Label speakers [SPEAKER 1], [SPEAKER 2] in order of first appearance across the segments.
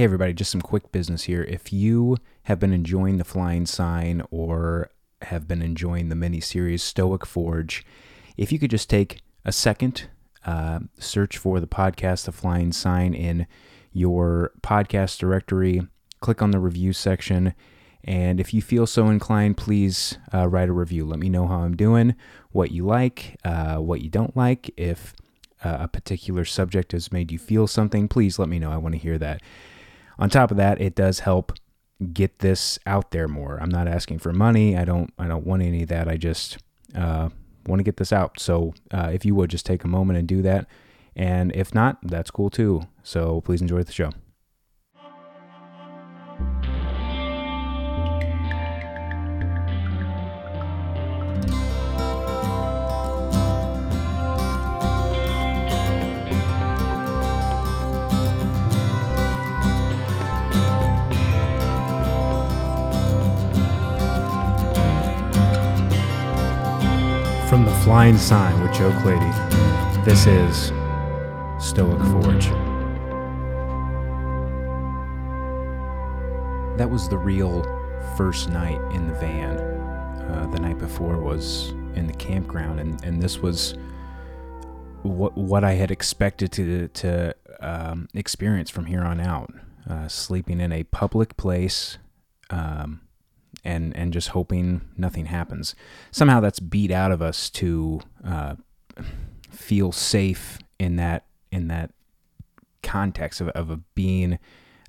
[SPEAKER 1] Hey, everybody, just some quick business here. If you have been enjoying The Flying Sign or have been enjoying the mini series Stoic Forge, if you could just take a second, uh, search for the podcast The Flying Sign in your podcast directory, click on the review section, and if you feel so inclined, please uh, write a review. Let me know how I'm doing, what you like, uh, what you don't like. If uh, a particular subject has made you feel something, please let me know. I want to hear that. On top of that, it does help get this out there more. I'm not asking for money. I don't. I don't want any of that. I just uh, want to get this out. So uh, if you would just take a moment and do that, and if not, that's cool too. So please enjoy the show. Flying Sign with Joe Clady, this is Stoic Forge. That was the real first night in the van. Uh, the night before was in the campground, and, and this was what what I had expected to to um, experience from here on out. Uh, sleeping in a public place, um, and and just hoping nothing happens. Somehow that's beat out of us to uh, feel safe in that in that context of of a being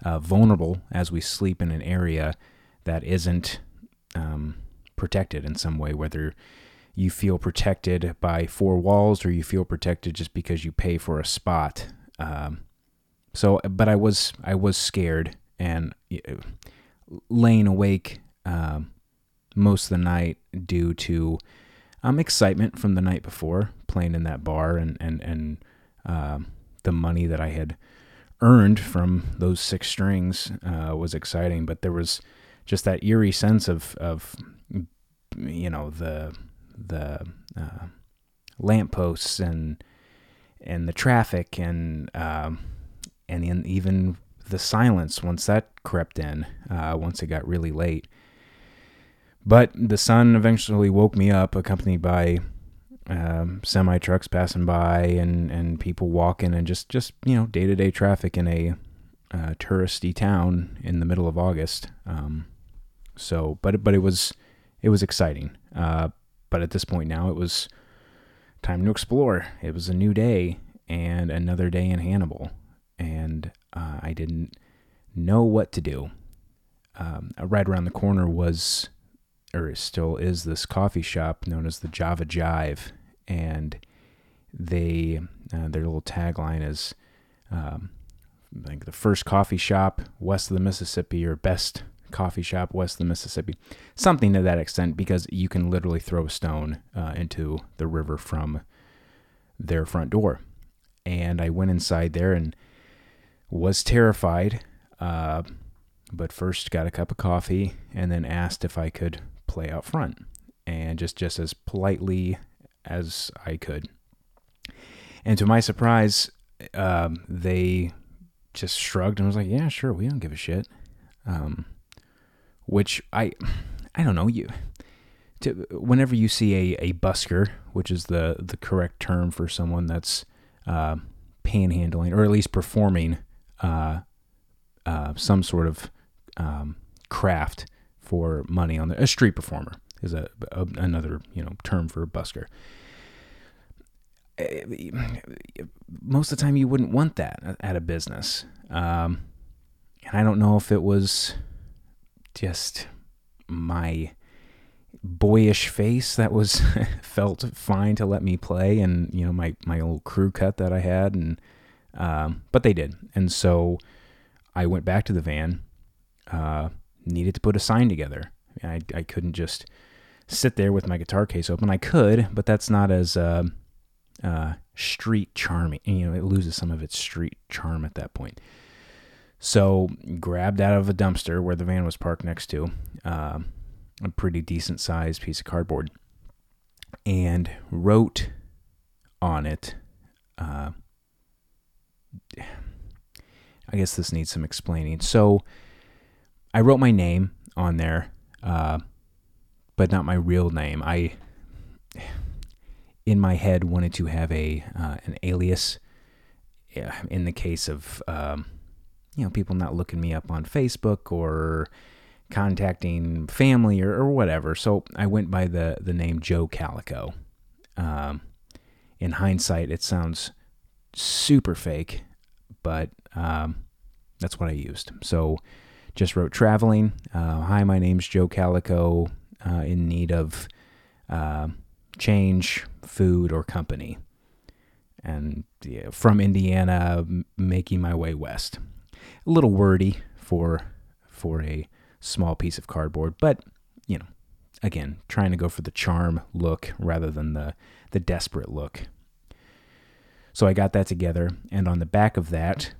[SPEAKER 1] uh, vulnerable as we sleep in an area that isn't um, protected in some way, whether you feel protected by four walls or you feel protected just because you pay for a spot. Um, so, but I was I was scared and uh, laying awake um, most of the night due to um, excitement from the night before playing in that bar and and and um, the money that I had earned from those six strings uh, was exciting, but there was just that eerie sense of of you know the the uh, lampposts and and the traffic and um, and even the silence once that crept in uh, once it got really late but the sun eventually woke me up, accompanied by um, semi trucks passing by and, and people walking and just, just you know day to day traffic in a uh, touristy town in the middle of August. Um, so, but but it was it was exciting. Uh, but at this point now, it was time to explore. It was a new day and another day in Hannibal, and uh, I didn't know what to do. Um, right around the corner was or still is this coffee shop known as the Java Jive, and they uh, their little tagline is um, like the first coffee shop west of the Mississippi or best coffee shop west of the Mississippi, something to that extent, because you can literally throw a stone uh, into the river from their front door. And I went inside there and was terrified. Uh, but first got a cup of coffee and then asked if I could play out front and just just as politely as I could. And to my surprise, um, they just shrugged and was like, "Yeah, sure, we don't give a shit." Um, which I, I don't know you. To, whenever you see a, a busker, which is the the correct term for someone that's uh, panhandling or at least performing uh, uh, some sort of um, craft, for money on the a street performer is a, a another you know term for a busker. Eh, most of the time, you wouldn't want that at a business, um, and I don't know if it was just my boyish face that was felt fine to let me play, and you know my my old crew cut that I had, and um, but they did, and so I went back to the van. Uh, needed to put a sign together. I, I couldn't just sit there with my guitar case open. I could, but that's not as uh, uh, street charming. You know, it loses some of its street charm at that point. So, grabbed out of a dumpster where the van was parked next to uh, a pretty decent sized piece of cardboard and wrote on it. Uh, I guess this needs some explaining. So I wrote my name on there, uh, but not my real name. I, in my head, wanted to have a uh, an alias. In the case of um, you know people not looking me up on Facebook or contacting family or, or whatever, so I went by the the name Joe Calico. Um, in hindsight, it sounds super fake, but um, that's what I used. So just wrote traveling. Uh, Hi, my name's Joe Calico, uh, in need of uh, change, food, or company. And yeah, from Indiana, m- making my way west. A little wordy for for a small piece of cardboard, but you know, again, trying to go for the charm look rather than the the desperate look. So I got that together, and on the back of that,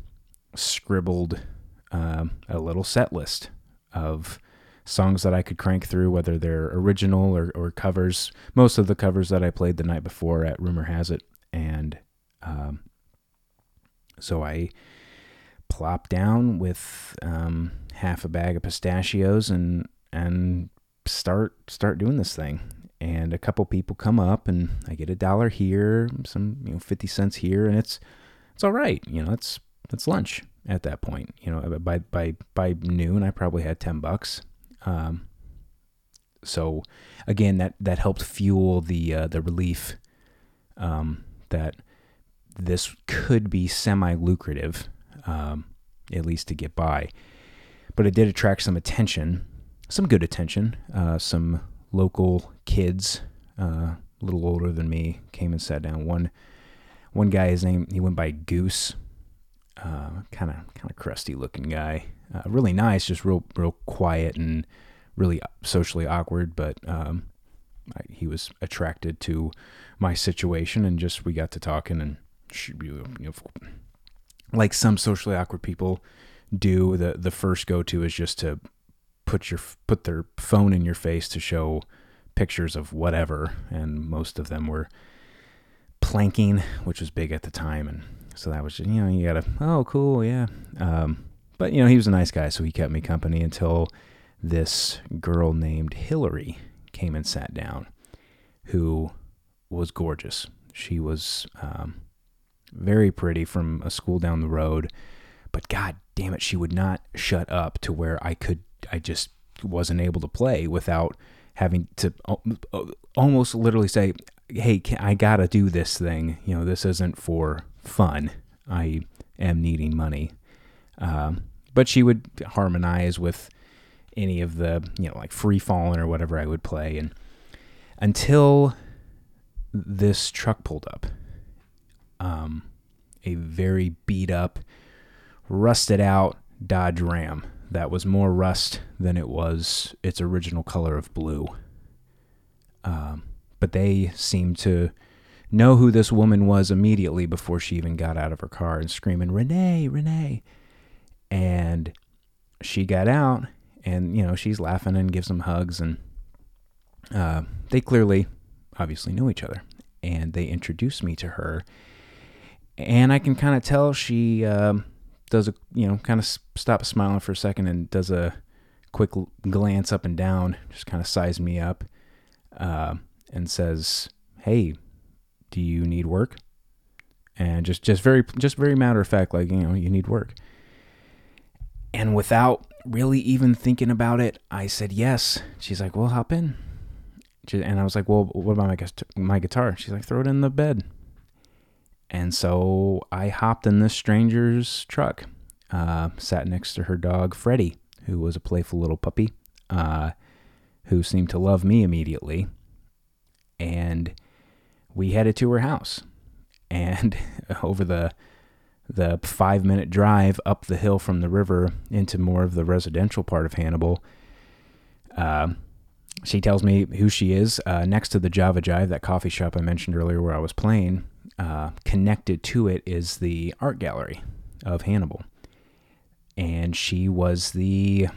[SPEAKER 1] scribbled um, a little set list of songs that I could crank through, whether they're original or, or covers. Most of the covers that I played the night before at Rumor Has It. And um, so I plopped down with um, half a bag of pistachios and and start start doing this thing. And a couple people come up, and I get a dollar here, some you know fifty cents here, and it's it's all right. You know, it's it's lunch at that point. You know, by by by noon, I probably had ten bucks. Um, so again, that that helped fuel the uh, the relief um, that this could be semi lucrative, um, at least to get by. But it did attract some attention, some good attention. Uh, some local kids, uh, a little older than me, came and sat down. One one guy, his name he went by Goose kind of kind of crusty looking guy. Uh, really nice, just real real quiet and really socially awkward. But um, I, he was attracted to my situation, and just we got to talking, and she, you know, like some socially awkward people do. The the first go to is just to put your put their phone in your face to show pictures of whatever, and most of them were planking, which was big at the time, and so that was just, you know, you gotta, oh, cool, yeah. Um, but, you know, he was a nice guy, so he kept me company until this girl named Hillary came and sat down, who was gorgeous. She was um, very pretty from a school down the road, but god damn it, she would not shut up to where I could, I just wasn't able to play without having to almost literally say, hey, I gotta do this thing. You know, this isn't for fun. I am needing money. Um, but she would harmonize with any of the, you know, like free falling or whatever I would play. And until this truck pulled up, um, a very beat up, rusted out Dodge Ram that was more rust than it was its original color of blue. Um, but they seemed to know who this woman was immediately before she even got out of her car and screaming, Renee, Renee. And she got out and, you know, she's laughing and gives them hugs. And uh, they clearly, obviously, know each other. And they introduced me to her. And I can kind of tell she um, does a, you know, kind of stops smiling for a second and does a quick glance up and down, just kind of size me up uh, and says, Hey, do you need work? And just just very just very matter of fact, like you know, you need work. And without really even thinking about it, I said yes. She's like, "Well, hop in." And I was like, "Well, what about my my guitar?" She's like, "Throw it in the bed." And so I hopped in this stranger's truck, uh, sat next to her dog Freddie, who was a playful little puppy, uh, who seemed to love me immediately. And we headed to her house. And over the the five minute drive up the hill from the river into more of the residential part of Hannibal, uh, she tells me who she is. Uh, next to the Java Jive, that coffee shop I mentioned earlier where I was playing, uh, connected to it is the art gallery of Hannibal. And she was the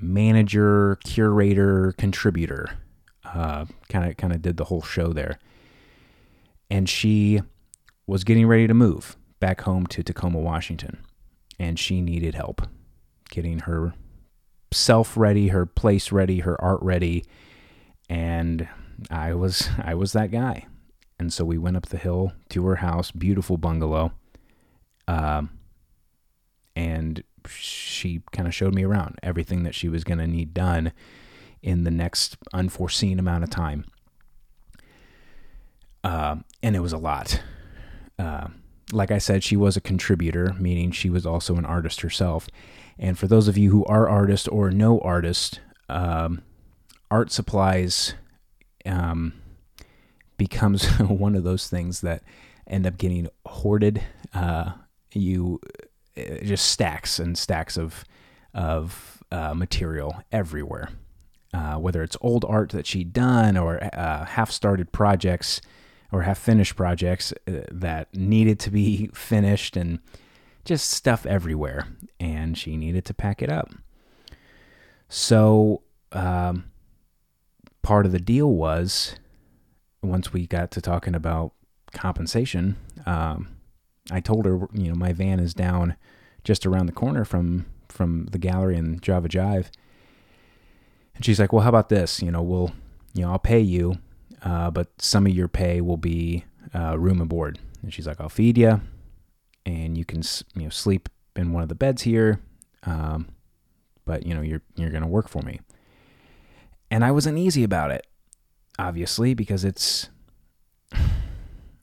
[SPEAKER 1] manager, curator, contributor. Kind of, kind of did the whole show there and she was getting ready to move back home to Tacoma, Washington. and she needed help getting her self ready, her place ready, her art ready, and I was I was that guy. And so we went up the hill to her house, beautiful bungalow. Um, and she kind of showed me around everything that she was going to need done in the next unforeseen amount of time. Uh, and it was a lot. Uh, like I said, she was a contributor, meaning she was also an artist herself. And for those of you who are artists or know artists, um, art supplies um, becomes one of those things that end up getting hoarded. Uh, you uh, just stacks and stacks of of uh, material everywhere. Uh, whether it's old art that she'd done or uh, half started projects or half finished projects uh, that needed to be finished and just stuff everywhere. And she needed to pack it up. So, um, part of the deal was once we got to talking about compensation, um, I told her, you know, my van is down just around the corner from from the gallery in Java Jive. And she's like, "Well, how about this? You know, we'll, you know, I'll pay you, uh, but some of your pay will be uh, room and board." And she's like, "I'll feed you, and you can, you know, sleep in one of the beds here, um, but you know, you're you're gonna work for me." And I was uneasy about it, obviously, because it's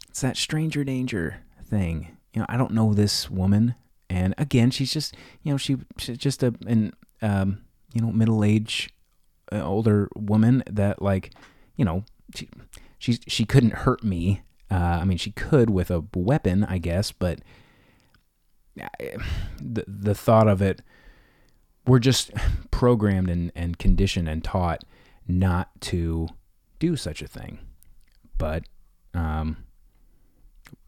[SPEAKER 1] it's that stranger danger thing. You know, I don't know this woman, and again, she's just you know she she's just a an um, you know middle age uh, older woman that like you know she she she couldn't hurt me. Uh, I mean, she could with a weapon, I guess, but the the thought of it, we're just programmed and, and conditioned and taught not to do such a thing. But um,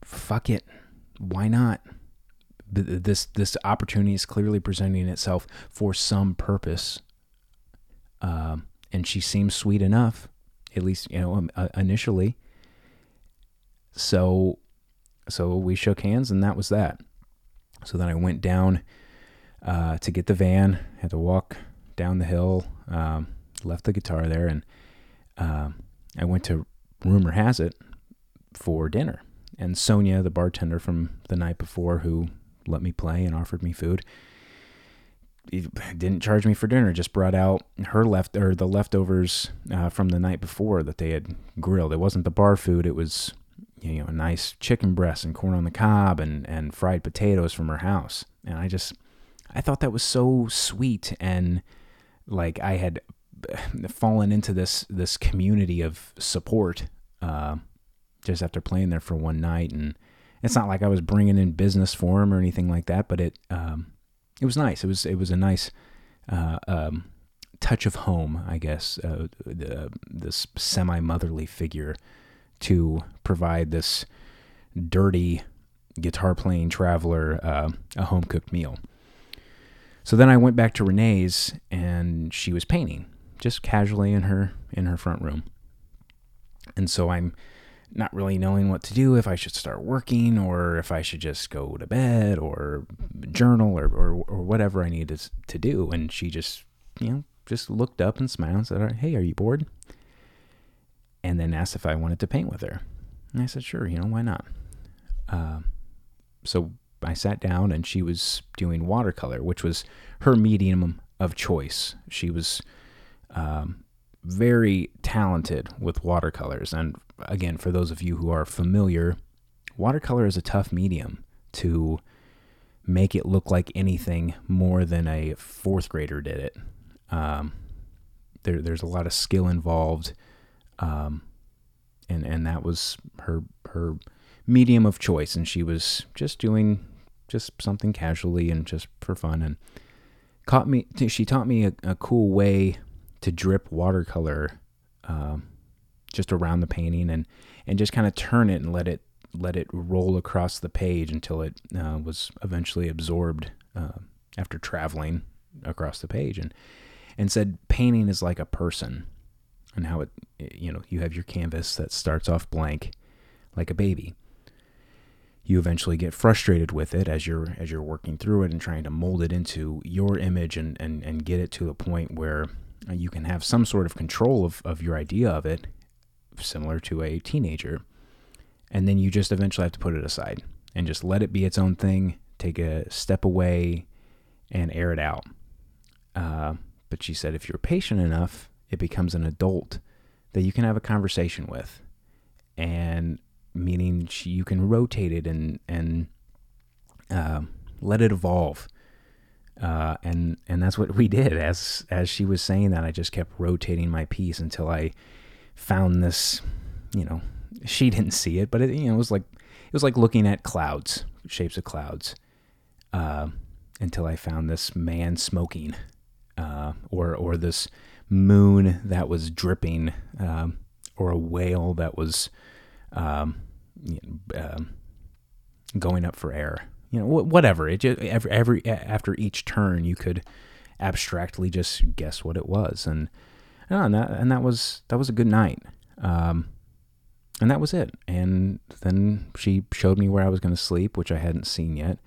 [SPEAKER 1] fuck it, why not? This this opportunity is clearly presenting itself for some purpose, um, and she seems sweet enough, at least you know um, uh, initially. So, so we shook hands, and that was that. So then I went down uh, to get the van. Had to walk down the hill. Um, left the guitar there, and uh, I went to rumor has it for dinner. And Sonia, the bartender from the night before, who let me play and offered me food, didn't charge me for dinner. Just brought out her left or the leftovers uh, from the night before that they had grilled. It wasn't the bar food. It was you know a nice chicken breast and corn on the cob and and fried potatoes from her house. And I just I thought that was so sweet and like I had fallen into this this community of support uh, just after playing there for one night, and it's not like I was bringing in business for him or anything like that, but it um, it was nice. It was it was a nice uh, um, touch of home, I guess. Uh, the, this semi motherly figure to provide this dirty guitar playing traveler uh, a home cooked meal. So then I went back to Renee's and she was painting just casually in her in her front room. And so I'm not really knowing what to do if I should start working or if I should just go to bed or journal or, or, or whatever I needed to do. And she just, you know, just looked up and smiled and said, Hey, are you bored? And then asked if I wanted to paint with her. And I said, Sure, you know, why not? Uh, so I sat down and she was doing watercolor, which was her medium of choice. She was um, very talented with watercolors. And again, for those of you who are familiar, watercolor is a tough medium to make it look like anything more than a fourth grader did it. Um, there, there's a lot of skill involved, um, and and that was her her medium of choice, and she was just doing just something casually and just for fun, and caught me. She taught me a, a cool way to drip watercolor um, just around the painting and and just kind of turn it and let it let it roll across the page until it uh, was eventually absorbed uh, after traveling across the page. And and said painting is like a person and how it you know you have your canvas that starts off blank like a baby. You eventually get frustrated with it as you're as you're working through it and trying to mold it into your image and and, and get it to a point where you can have some sort of control of, of your idea of it similar to a teenager and then you just eventually have to put it aside and just let it be its own thing take a step away and air it out uh, but she said if you're patient enough it becomes an adult that you can have a conversation with and meaning she, you can rotate it and and uh, let it evolve. Uh, and and that's what we did. As as she was saying that, I just kept rotating my piece until I found this. You know, she didn't see it, but it you know it was like it was like looking at clouds, shapes of clouds, uh, until I found this man smoking, uh, or or this moon that was dripping, um, or a whale that was um, um, going up for air. You know, whatever. It just every, every after each turn, you could abstractly just guess what it was, and and that and that was that was a good night. Um, and that was it. And then she showed me where I was going to sleep, which I hadn't seen yet,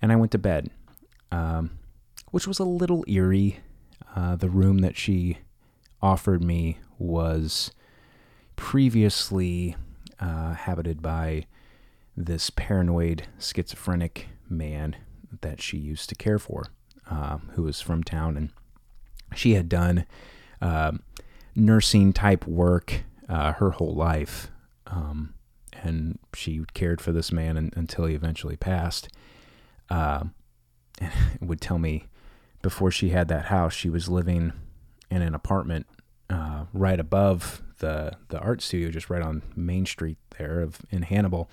[SPEAKER 1] and I went to bed, um, which was a little eerie. Uh, the room that she offered me was previously uh, habited by this paranoid schizophrenic man that she used to care for, uh, who was from town, and she had done uh, nursing type work uh, her whole life, um, and she cared for this man until he eventually passed. Uh, and would tell me before she had that house, she was living in an apartment uh, right above the the art studio, just right on Main Street there of in Hannibal,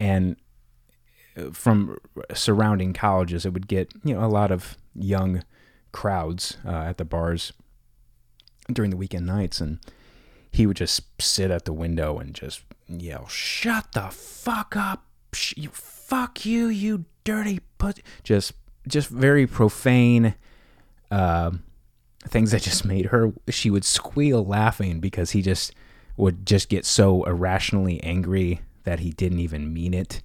[SPEAKER 1] and uh, from surrounding colleges, it would get you know a lot of young crowds uh, at the bars during the weekend nights, and he would just sit at the window and just yell, "Shut the fuck up! you, fuck you, you dirty put!" Just just very profane. Uh, things that just made her she would squeal laughing because he just would just get so irrationally angry that he didn't even mean it.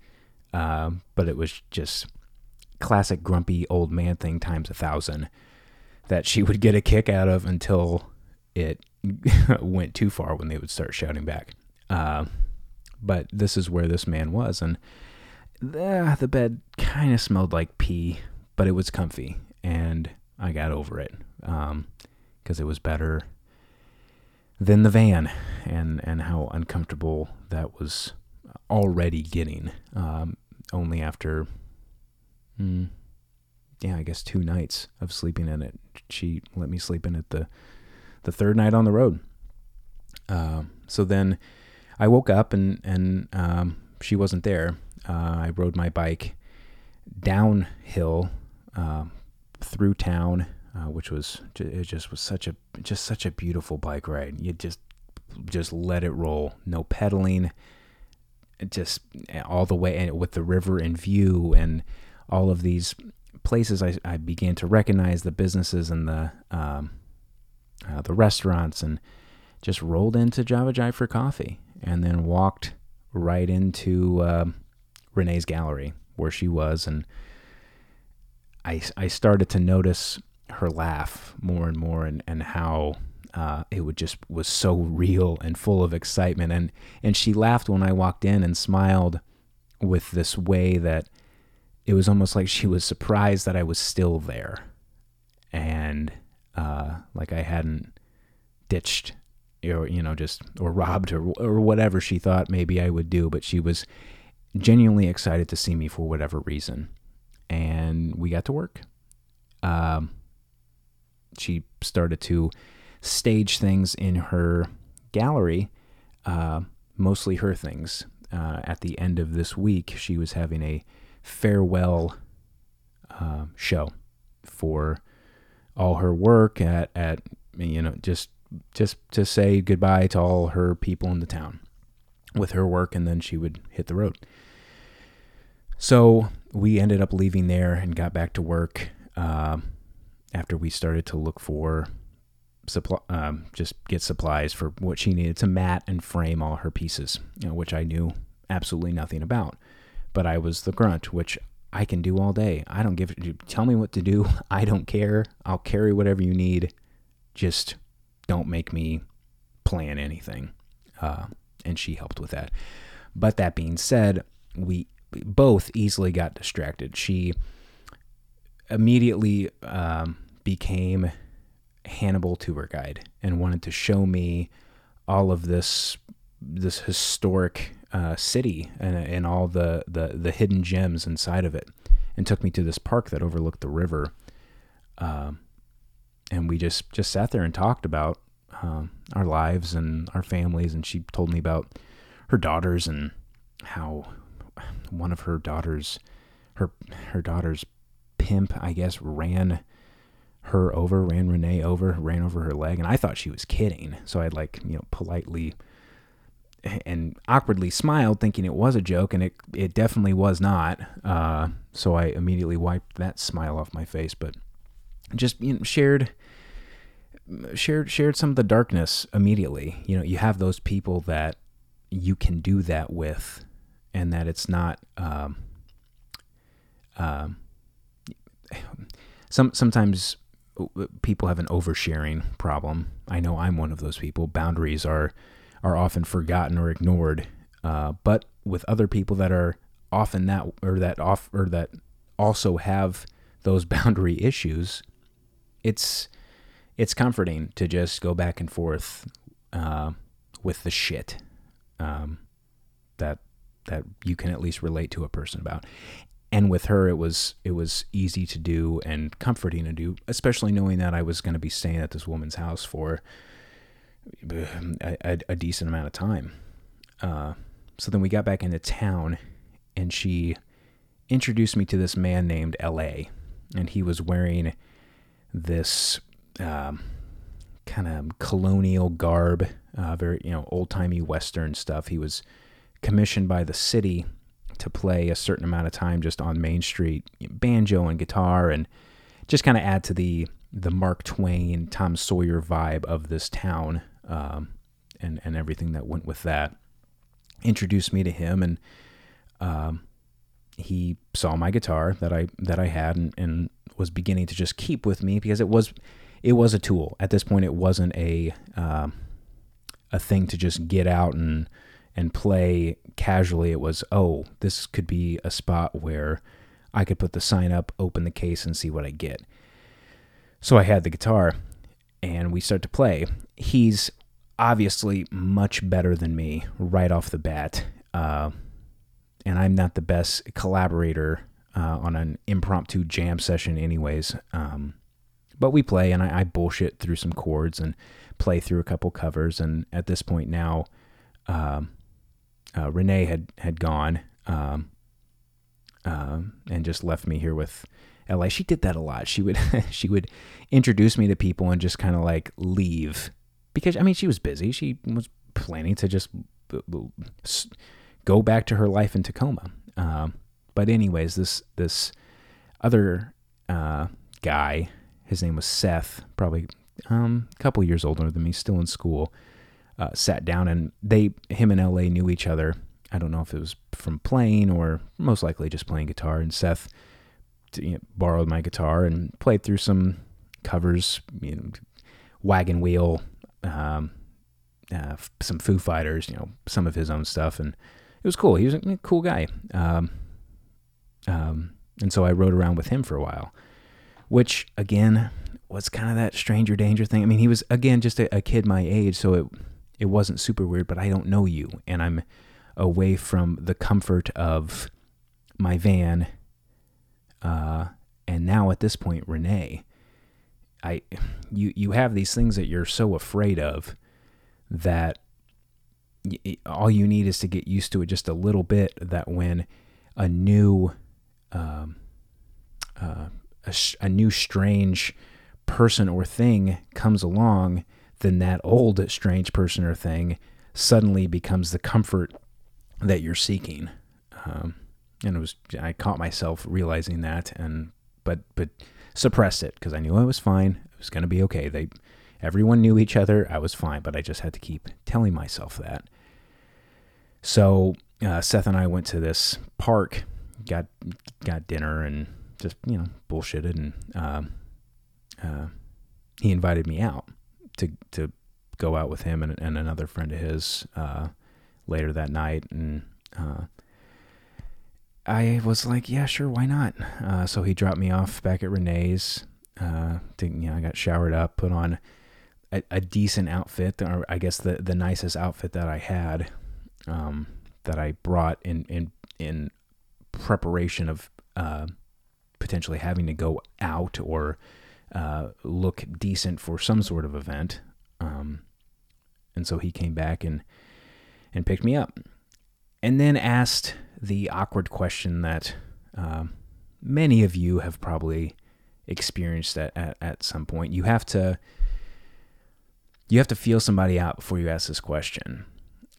[SPEAKER 1] Um, but it was just classic grumpy old man thing times a thousand that she would get a kick out of until it went too far when they would start shouting back. Uh, but this is where this man was and the, the bed kind of smelled like pee but it was comfy and i got over it because um, it was better than the van and and how uncomfortable that was already getting um, only after mm, yeah I guess two nights of sleeping in it. She let me sleep in it the the third night on the road. Uh, so then I woke up and and um, she wasn't there. Uh, I rode my bike downhill uh, through town uh, which was it just was such a just such a beautiful bike ride. You just just let it roll, no pedaling, just all the way and with the river in view and all of these places. I, I began to recognize the businesses and the um, uh, the restaurants and just rolled into Java Jive for coffee and then walked right into uh, Renee's gallery where she was and I, I started to notice her laugh more and more and, and how uh, it would just was so real and full of excitement. And and she laughed when I walked in and smiled with this way that it was almost like she was surprised that I was still there. And uh, like I hadn't ditched or you know just or robbed or or whatever she thought maybe I would do but she was genuinely excited to see me for whatever reason. And we got to work. Um, she started to stage things in her gallery, uh, mostly her things. Uh, at the end of this week, she was having a farewell uh, show for all her work at, at you know just just to say goodbye to all her people in the town with her work, and then she would hit the road. So we ended up leaving there and got back to work. Uh, after we started to look for supply, um, just get supplies for what she needed to mat and frame all her pieces, you know, which I knew absolutely nothing about. but I was the grunt, which I can do all day. I don't give tell me what to do. I don't care. I'll carry whatever you need. Just don't make me plan anything. Uh, and she helped with that. But that being said, we both easily got distracted. She immediately um, became Hannibal tour guide and wanted to show me all of this this historic uh, city and, and all the, the the hidden gems inside of it, and took me to this park that overlooked the river. Um, and we just just sat there and talked about um, our lives and our families, and she told me about her daughters and how one of her daughters, her her daughter's pimp, I guess, ran her over, ran Renee over, ran over her leg, and I thought she was kidding. So I'd like, you know, politely and awkwardly smiled, thinking it was a joke, and it it definitely was not. Uh, so I immediately wiped that smile off my face, but just you know, shared shared shared some of the darkness immediately. You know, you have those people that you can do that with, and that it's not. Um, um, some sometimes people have an oversharing problem. I know I'm one of those people. Boundaries are are often forgotten or ignored. Uh, but with other people that are often that or that off or that also have those boundary issues, it's it's comforting to just go back and forth uh, with the shit um, that that you can at least relate to a person about. And with her, it was it was easy to do and comforting to do, especially knowing that I was going to be staying at this woman's house for a, a, a decent amount of time. Uh, so then we got back into town, and she introduced me to this man named L.A., and he was wearing this um, kind of colonial garb, uh, very you know old timey Western stuff. He was commissioned by the city to play a certain amount of time just on Main Street, banjo and guitar, and just kind of add to the the Mark Twain, Tom Sawyer vibe of this town um, and and everything that went with that. Introduced me to him, and um, he saw my guitar that I that I had, and, and was beginning to just keep with me because it was it was a tool at this point. It wasn't a uh, a thing to just get out and and play casually. It was oh, this could be a spot where I could put the sign up, open the case, and see what I get. So I had the guitar, and we start to play. He's obviously much better than me right off the bat. Uh, and I'm not the best collaborator uh, on an impromptu jam session, anyways. Um, but we play, and I, I, bullshit through some chords and play through a couple covers. And at this point now, um, uh, Renee had had gone um, um and just left me here with LA. She did that a lot. She would she would introduce me to people and just kind of like leave because I mean she was busy. She was planning to just go back to her life in Tacoma. Um, but anyways, this this other uh, guy, his name was Seth, probably um, a couple years older than me, still in school. Uh, sat down and they him and LA knew each other. I don't know if it was from playing or most likely just playing guitar. And Seth you know, borrowed my guitar and played through some covers, you know, Wagon Wheel, um, uh, some Foo Fighters, you know, some of his own stuff, and it was cool. He was a cool guy, um, um, and so I rode around with him for a while, which again was kind of that stranger danger thing. I mean, he was again just a, a kid my age, so it it wasn't super weird. But I don't know you, and I'm away from the comfort of my van, uh, and now at this point, Renee. I you you have these things that you're so afraid of that y- all you need is to get used to it just a little bit that when a new um, uh, a, a new strange person or thing comes along then that old strange person or thing suddenly becomes the comfort that you're seeking um, and it was I caught myself realizing that and but but suppressed it because I knew I was fine. It was going to be okay. They, everyone knew each other. I was fine, but I just had to keep telling myself that. So uh, Seth and I went to this park, got got dinner, and just you know bullshitted, and um, uh, he invited me out to to go out with him and, and another friend of his uh, later that night, and uh, I was like, yeah, sure, why not? Uh, so he dropped me off back at Renee's. Uh, to, you know, I got showered up, put on a, a, decent outfit, or I guess the the nicest outfit that I had, um, that I brought in in in preparation of uh, potentially having to go out or uh, look decent for some sort of event. Um, and so he came back and and picked me up, and then asked the awkward question that uh, many of you have probably experienced at, at, at some point. You have to you have to feel somebody out before you ask this question.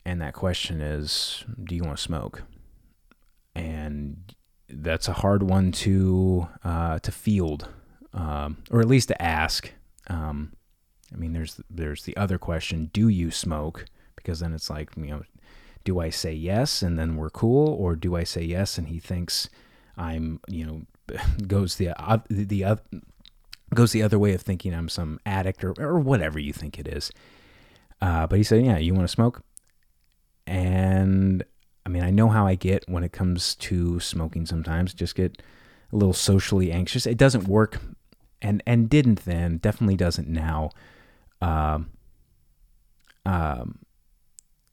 [SPEAKER 1] And that question is, do you want to smoke? And that's a hard one to uh, to field, um, or at least to ask. Um, I mean, there's there's the other question: Do you smoke? Because then it's like, you know, do I say yes and then we're cool, or do I say yes and he thinks I'm, you know, goes the uh, the uh, goes the other way of thinking I'm some addict or or whatever you think it is. Uh, but he said, yeah, you want to smoke? And I mean, I know how I get when it comes to smoking sometimes, just get a little socially anxious. It doesn't work and and didn't then, definitely doesn't now. Um, um,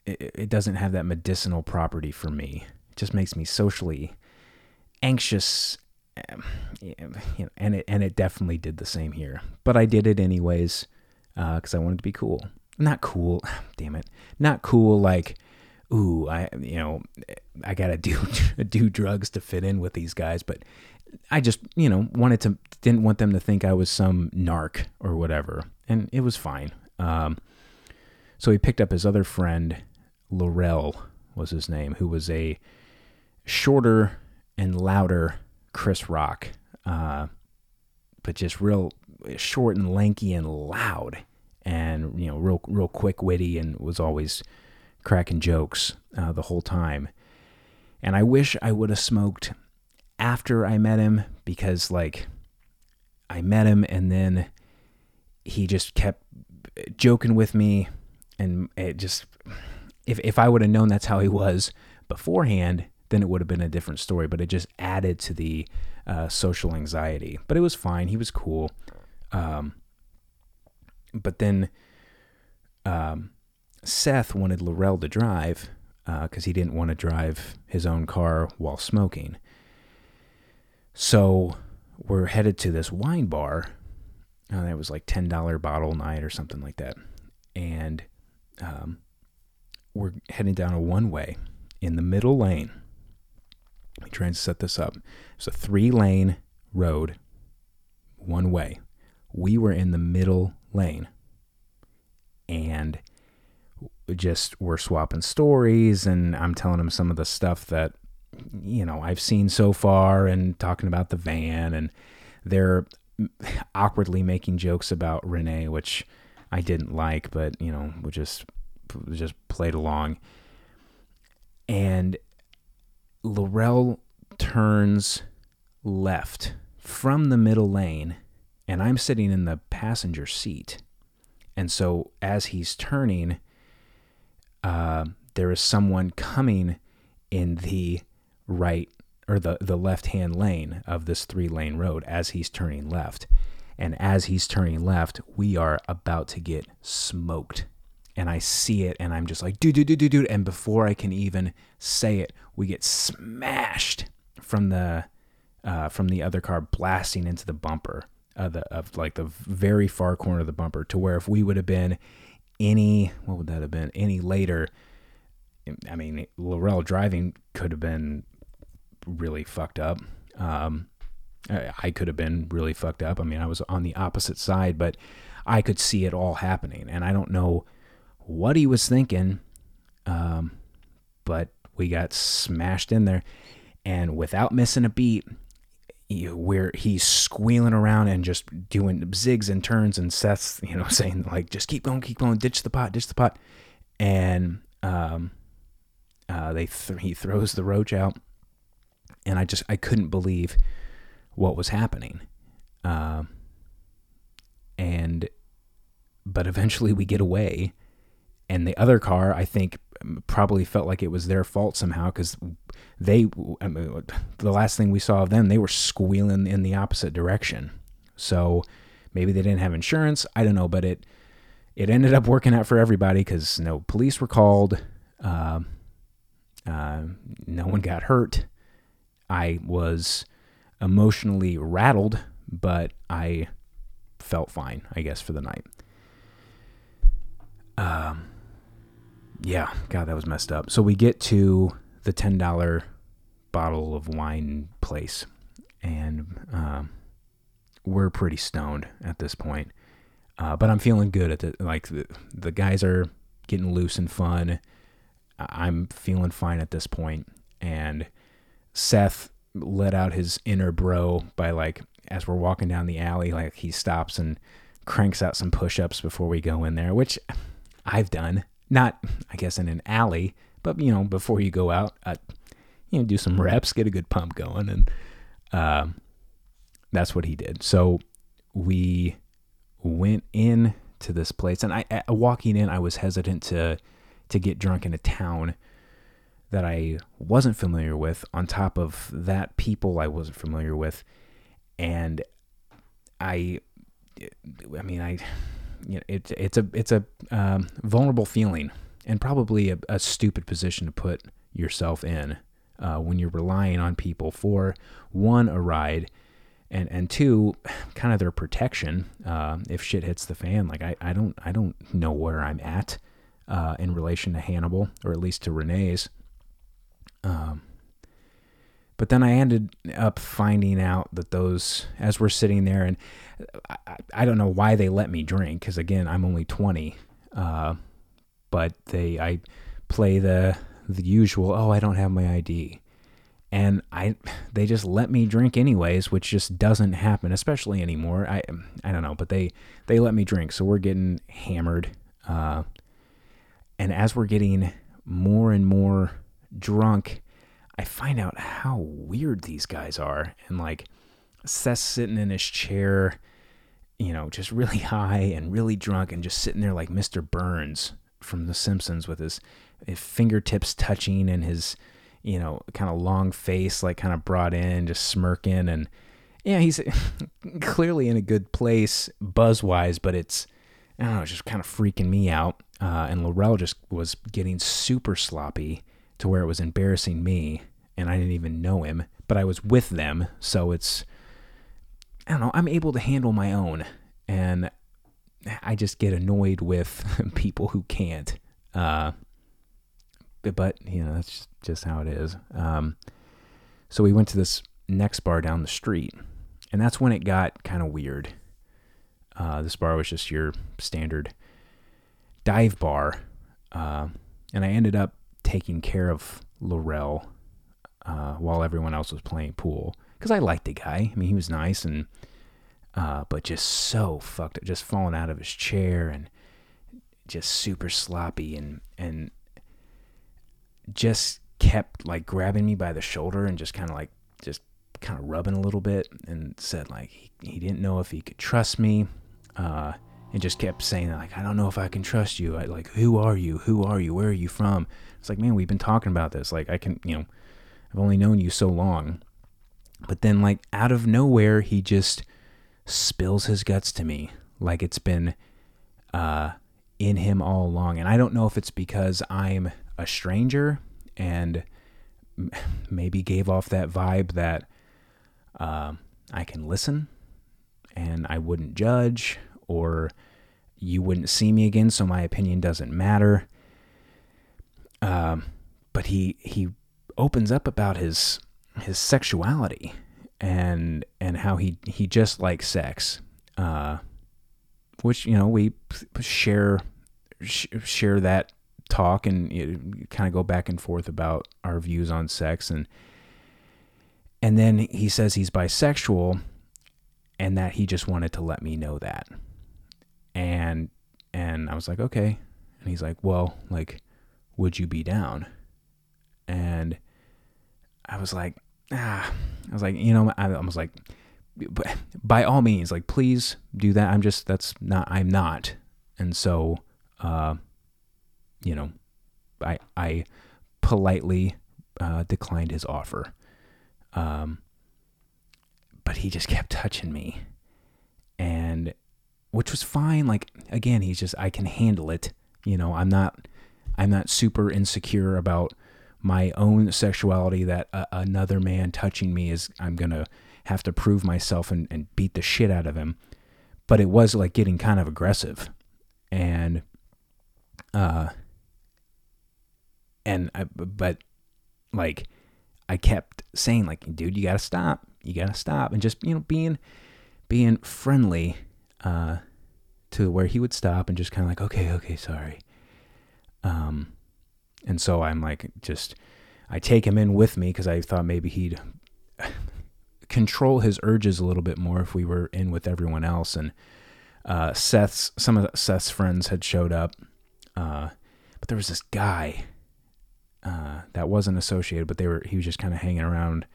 [SPEAKER 1] it, it doesn't have that medicinal property for me. It just makes me socially anxious, um, and it and it definitely did the same here. But I did it anyways because uh, I wanted to be cool. Not cool, damn it. Not cool like, ooh, I you know, I gotta do do drugs to fit in with these guys. But I just you know wanted to didn't want them to think I was some narc or whatever, and it was fine. Um, so he picked up his other friend Laurel was his name, who was a shorter and louder Chris Rock, uh, but just real short and lanky and loud, and you know, real real quick witty, and was always cracking jokes uh, the whole time. And I wish I would have smoked after I met him because like I met him and then he just kept joking with me and it just if if I would have known that's how he was beforehand, then it would have been a different story. But it just added to the uh, social anxiety. But it was fine. He was cool. Um, but then um, Seth wanted Laurel to drive because uh, he didn't want to drive his own car while smoking. So we're headed to this wine bar. Uh, it was like ten dollar bottle night or something like that, and um, we're heading down a one way in the middle lane. Let me try and set this up. It's a three lane road, one way. We were in the middle lane and just we're swapping stories and I'm telling him some of the stuff that you know I've seen so far and talking about the van and they're awkwardly making jokes about Renee which I didn't like but you know we just just played along. And Laurel turns left from the middle lane, and I'm sitting in the passenger seat. And so as he's turning, uh, there is someone coming in the right or the, the left hand lane of this three lane road as he's turning left. And as he's turning left, we are about to get smoked and I see it and I'm just like, dude, dude, dude, dude, dude. And before I can even say it, we get smashed from the uh, from the other car blasting into the bumper of the of like the very far corner of the bumper to where if we would have been any what would that have been any later I mean Laurel driving could have been really fucked up. Um, I could have been really fucked up. I mean I was on the opposite side but I could see it all happening. And I don't know what he was thinking. Um, but we got smashed in there, and without missing a beat, where he's squealing around and just doing zigs and turns, and Seth's, you know, saying like, "Just keep going, keep going, ditch the pot, ditch the pot," and um, Uh, they th- he throws the roach out, and I just I couldn't believe what was happening. Uh, and but eventually we get away, and the other car I think probably felt like it was their fault somehow because they I mean, the last thing we saw of them they were squealing in the opposite direction. So maybe they didn't have insurance. I don't know, but it it ended up working out for everybody because no police were called. Uh, uh, no one got hurt. I was emotionally rattled, but I felt fine, I guess, for the night. Um, yeah, God, that was messed up. So we get to the ten dollar bottle of wine place, and um, we're pretty stoned at this point. Uh, but I'm feeling good at the like the, the guys are getting loose and fun. I'm feeling fine at this point, and Seth let out his inner bro by like as we're walking down the alley, like he stops and cranks out some push-ups before we go in there, which I've done. Not, I guess, in an alley, but you know, before you go out, uh, you know, do some reps, get a good pump going, and uh, that's what he did. So we went in to this place, and I walking in, I was hesitant to to get drunk in a town that I wasn't familiar with. On top of that, people I wasn't familiar with, and I, I mean, I, you know, it's it's a it's a um, vulnerable feeling, and probably a, a, stupid position to put yourself in uh, when you're relying on people for one a ride and and two, kind of their protection uh, if shit hits the fan. Like I, I don't I don't know where I'm at uh, in relation to Hannibal or at least to Renee's. Um, but then I ended up finding out that those, as we're sitting there, and I, I don't know why they let me drink because again I'm only 20, uh, but they I play the the usual. Oh, I don't have my ID and I they just let me drink anyways, which just doesn't happen, especially anymore. I I don't know, but they they let me drink, so we're getting hammered, uh, and as we're getting more and more drunk, I find out how weird these guys are, and like Seth sitting in his chair, you know, just really high and really drunk, and just sitting there like Mr. Burns from The Simpsons with his, his fingertips touching and his you know, kind of long face, like kind of brought in, just smirking. And yeah, he's clearly in a good place buzz wise, but it's, I don't know, it's just kind of freaking me out. Uh, and Laurel just was getting super sloppy to where it was embarrassing me. And I didn't even know him, but I was with them. So it's, I don't know, I'm able to handle my own. And I just get annoyed with people who can't. Uh, but you know that's just, how it is. Um, so we went to this next bar down the street, and that's when it got kind of weird. Uh, this bar was just your standard dive bar, uh, and I ended up taking care of Laurel uh, while everyone else was playing pool. Because I liked the guy. I mean, he was nice and uh, but just so fucked up, just falling out of his chair and just super sloppy and and just kept like grabbing me by the shoulder and just kind of like just kind of rubbing a little bit and said like he, he didn't know if he could trust me uh, and just kept saying like I don't know if I can trust you. I, like who are you? Who are you? Where are you from it's like man we've been talking about this. Like I can you know I've only known you so long. But then like out of nowhere he just spills his guts to me like it's been uh, in him all along. And I don't know if it's because I'm a stranger and maybe gave off that vibe that uh, I can listen and I wouldn't judge or you wouldn't see me again, so my opinion doesn't matter. Um, but he he opens up about his his sexuality and and how he he just likes sex, uh, which you know we share share that talk and you know, kind of go back and forth about our views on sex and and then he says he's bisexual and that he just wanted to let me know that. And and I was like okay. And he's like well like would you be down and I was like, ah, I was like, you know, I, was like, by all means, like, please do that. I'm just, that's not, I'm not. And so, uh, you know, I, I politely uh, declined his offer. Um, but he just kept touching me. And which was fine. Like, again, he's just, I can handle it. You know, I'm not, I'm not super insecure about my own sexuality that uh, another man touching me is, I'm going to have to prove myself and, and beat the shit out of him. But it was like getting kind of aggressive. And, uh, and I, but like I kept saying like, dude, you gotta stop, you gotta stop, and just you know being being friendly uh, to where he would stop and just kind of like, okay, okay, sorry. Um, and so I'm like, just I take him in with me because I thought maybe he'd control his urges a little bit more if we were in with everyone else. And uh, Seth's some of Seth's friends had showed up, uh, but there was this guy uh, that wasn't associated, but they were he was just kind of hanging around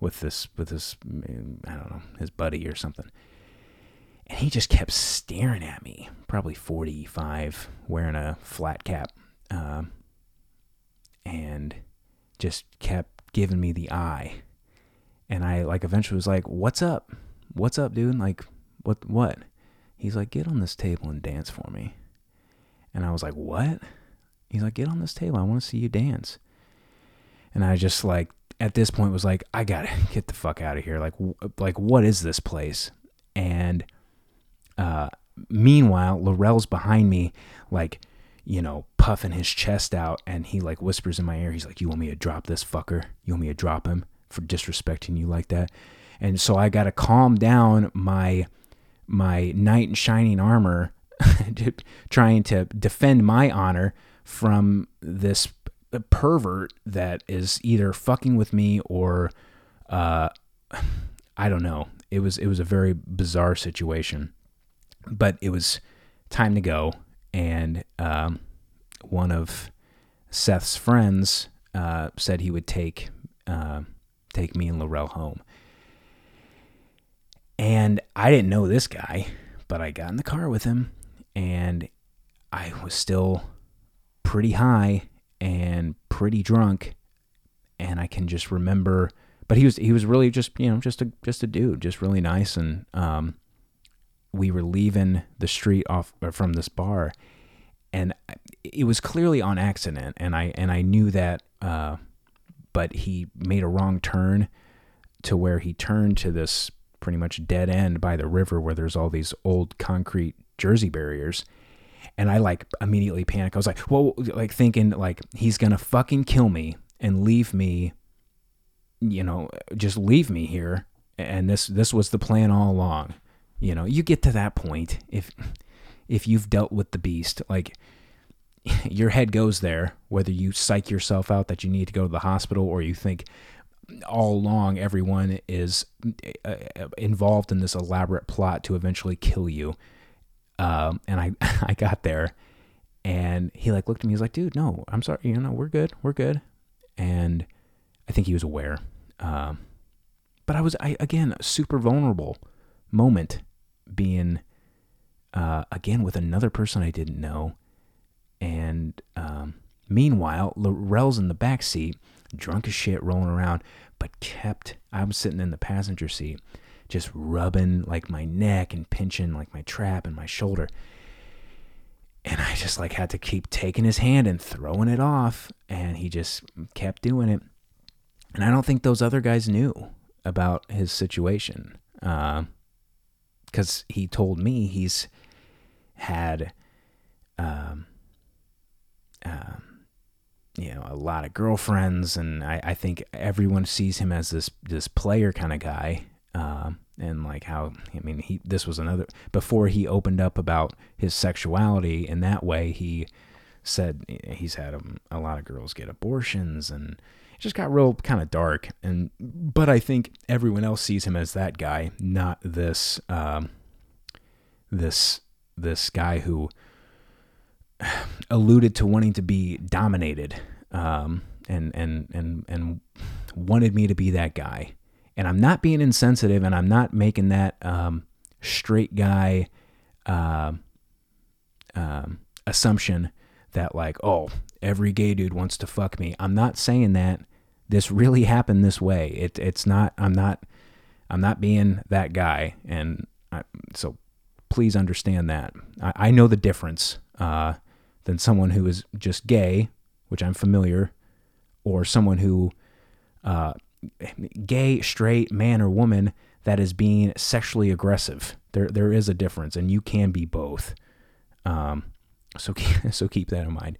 [SPEAKER 1] with this with this I don't know his buddy or something, and he just kept staring at me. Probably forty five, wearing a flat cap, uh, and just kept giving me the eye. And I like eventually was like, "What's up? What's up, dude? Like, what? What?" He's like, "Get on this table and dance for me." And I was like, "What?" He's like, get on this table. I want to see you dance. And I just like, at this point was like, I gotta get the fuck out of here. Like, like what is this place? And uh, meanwhile, Laurel's behind me, like, you know, puffing his chest out, and he like whispers in my ear. He's like, "You want me to drop this fucker? You want me to drop him for disrespecting you like that?" And so I gotta calm down my my knight in shining armor, trying to defend my honor from this pervert that is either fucking with me or uh, I don't know. It was it was a very bizarre situation, but it was time to go, and um, one of Seth's friends uh, said he would take uh, take me and Laurel home, and I didn't know this guy, but I got in the car with him, and I was still pretty high and pretty drunk and I can just remember but he was he was really just you know just a just a dude just really nice and um we were leaving the street off from this bar and it was clearly on accident and I and I knew that uh but he made a wrong turn to where he turned to this pretty much dead end by the river where there's all these old concrete jersey barriers and I like immediately panic. I was like, "Whoa!" Like thinking like he's gonna fucking kill me and leave me, you know, just leave me here. And this this was the plan all along. You know, you get to that point if if you've dealt with the beast, like your head goes there, whether you psych yourself out that you need to go to the hospital or you think all along everyone is uh, involved in this elaborate plot to eventually kill you um, and I I got there, and he like looked at me. He's like, "Dude, no, I'm sorry. You know, we're good. We're good." And I think he was aware. Um, but I was I again super vulnerable moment being uh, again with another person I didn't know, and um, meanwhile Laurel's in the back seat, drunk as shit, rolling around, but kept. I was sitting in the passenger seat just rubbing like my neck and pinching like my trap and my shoulder. And I just like had to keep taking his hand and throwing it off. And he just kept doing it. And I don't think those other guys knew about his situation. Because he told me he's had, um, um, you know, a lot of girlfriends, and I, I think everyone sees him as this this player kind of guy, uh, and like how I mean he this was another before he opened up about his sexuality in that way he said he's had a, a lot of girls get abortions and it just got real kind of dark and but I think everyone else sees him as that guy not this um, this this guy who alluded to wanting to be dominated um, and and and and wanted me to be that guy. And I'm not being insensitive, and I'm not making that um, straight guy uh, um, assumption that like, oh, every gay dude wants to fuck me. I'm not saying that. This really happened this way. It it's not. I'm not. I'm not being that guy, and I, so please understand that. I, I know the difference uh, than someone who is just gay, which I'm familiar, or someone who uh, gay, straight, man or woman that is being sexually aggressive. There there is a difference, and you can be both. Um, so so keep that in mind.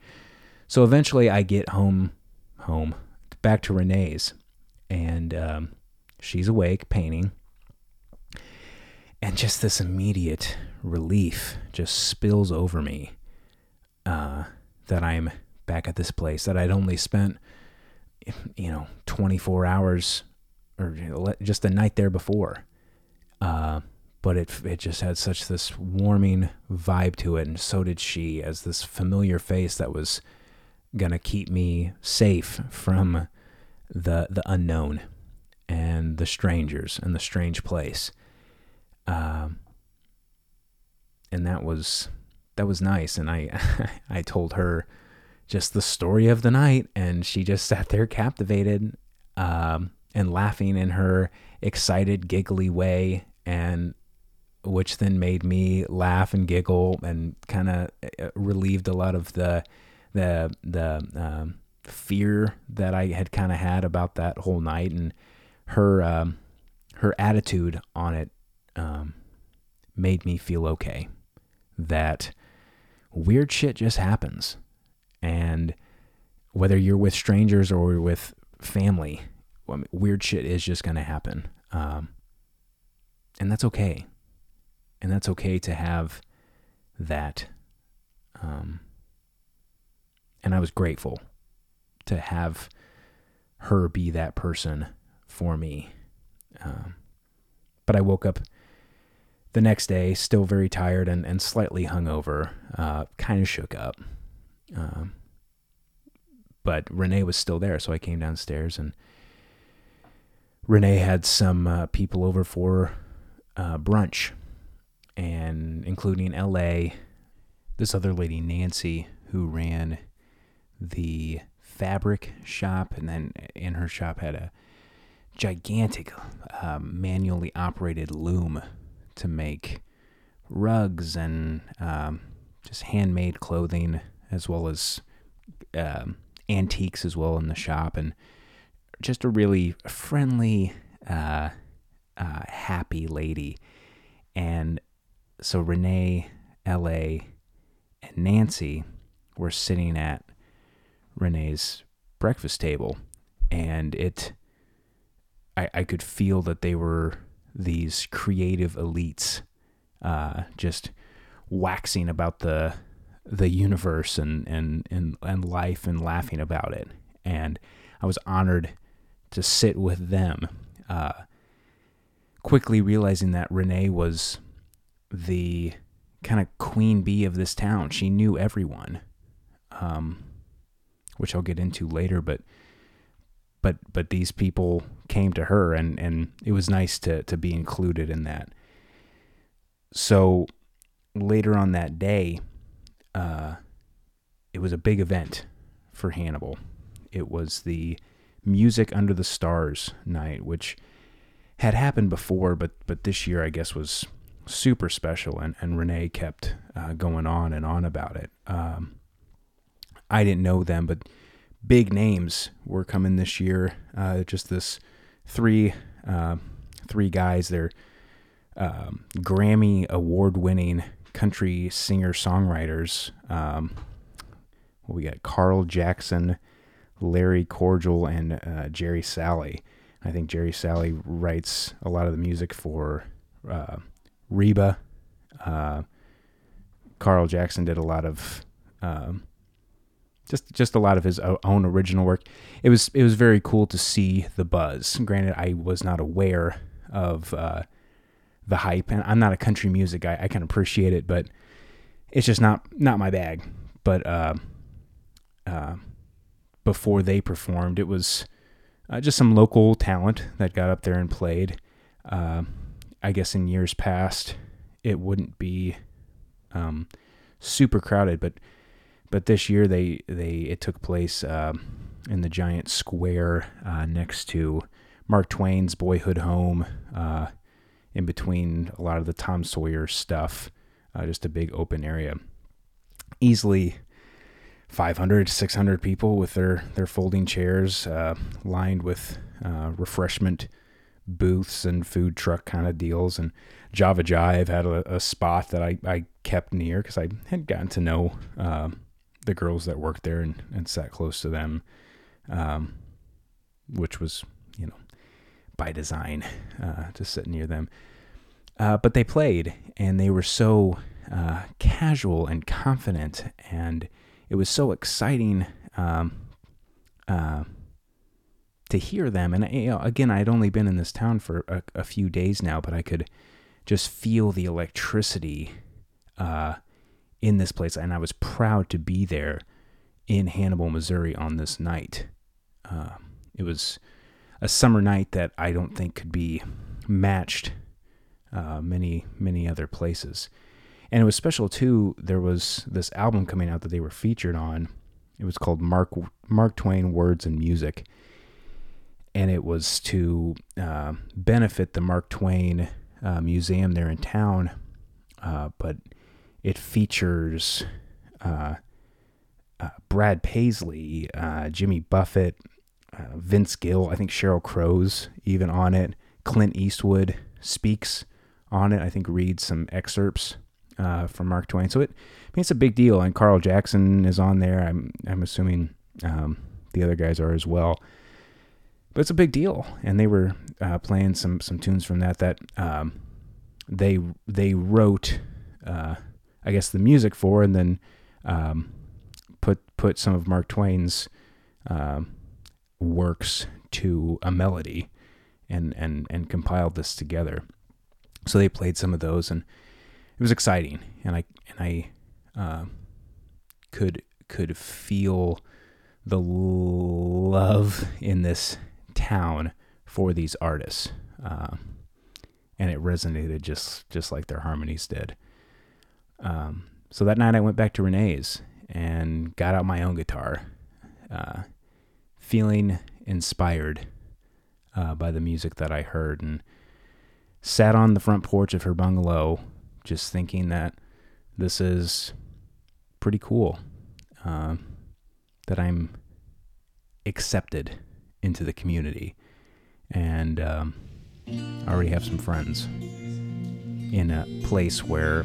[SPEAKER 1] So eventually, I get home home back to Renee's, and um, she's awake painting, and just this immediate relief just spills over me uh, that I'm back at this place that I'd only spent you know 24 hours or just the night there before. Uh, but it it just had such this warming vibe to it, and so did she, as this familiar face that was gonna keep me safe from the the unknown and the strangers and the strange place. Um, and that was that was nice, and I I told her just the story of the night, and she just sat there captivated um, and laughing in her excited, giggly way, and which then made me laugh and giggle and kind of uh, relieved a lot of the the the um, fear that I had kind of had about that whole night and her um, her attitude on it um, made me feel okay. That weird shit just happens. And whether you're with strangers or with family weird shit is just going to happen. Um, and that's okay. And that's okay to have that. Um, and I was grateful to have her be that person for me. Um, but I woke up the next day still very tired and, and slightly hungover, uh, kind of shook up. Um, but Renee was still there, so I came downstairs and Renee had some uh, people over for uh, brunch and including LA, this other lady, Nancy, who ran the fabric shop, and then in her shop had a gigantic um, manually operated loom to make rugs and um, just handmade clothing, as well as um, antiques as well in the shop, and just a really friendly, uh, uh, happy lady. And so Renee, L.A., and Nancy were sitting at Renee's breakfast table, and it, I, I could feel that they were these creative elites, uh, just waxing about the the universe and, and and and life and laughing about it. And I was honored to sit with them. Uh, quickly realizing that Renee was the kind of queen bee of this town. She knew everyone, um, which I'll get into later. But but but these people came to her, and and it was nice to to be included in that. So later on that day, uh, it was a big event for Hannibal. It was the Music Under the Stars night, which had happened before, but but this year I guess was super special, and, and Renee kept uh, going on and on about it. Um, I didn't know them, but big names were coming this year. Uh, just this three uh, three guys. They're um, Grammy award winning country singer songwriters. Um, we got Carl Jackson, Larry Cordle, and uh, Jerry Salley. I think Jerry Salley writes a lot of the music for uh, Reba. Uh, Carl Jackson did a lot of um, just just a lot of his own original work. It was it was very cool to see the buzz. Granted, I was not aware of uh, the hype, and I'm not a country music guy. I can appreciate it, but it's just not not my bag. But uh, uh, before they performed. It was uh, just some local talent that got up there and played. Uh, I guess in years past, it wouldn't be um, super crowded, but but this year they they it took place uh, in the giant square uh, next to Mark Twain's boyhood home, uh, in between a lot of the Tom Sawyer stuff, uh, just a big open area. Easily 500, 600 people with their, their folding chairs uh, lined with uh, refreshment booths and food truck kind of deals. And Java Jive had a, a spot that I, I kept near because I had gotten to know uh, the girls that worked there and, and sat close to them, um, which was, you know, by design uh, to sit near them. Uh, but they played and they were so uh, casual and confident, and it was so exciting um, uh, to hear them. And you know, again, I had only been in this town for a, a, few days now, but I could just feel the electricity uh, in this place, and I was proud to be there in Hannibal, Missouri on this night. Uh, it was a summer night that I don't think could be matched uh, many many other places. And it was special too. There was this album coming out that they were featured on. It was called Mark Mark Twain Words and Music, and it was to uh, benefit the Mark Twain uh, Museum there in town. Uh, but it features uh, uh, Brad Paisley, Jimmy Buffett, Vince Gill. I think Sheryl Crow's even on it. Clint Eastwood speaks on it. I think reads some excerpts uh, from Mark Twain. So it, I mean, it's a big deal. And Carl Jackson is on there. I'm I'm assuming um, the other guys are as well. But it's a big deal, and they were uh, playing some some tunes from that that um, they they wrote, uh, I guess, the music for, and then um, put put some of Mark Twain's um, works to a melody, and and and compiled this together. So they played some of those, and it was exciting, and I and I uh, could could feel the love in this town for these artists, uh, and it resonated just just like their harmonies did. Um, so that night I went back to Renee's and got out my own guitar, uh, feeling inspired uh, by the music that I heard, and sat on the front porch of her bungalow just thinking that this is pretty cool. Uh, that I'm accepted into the community. And um, I already have some friends in a place where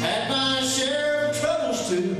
[SPEAKER 2] Had my share of troubles too.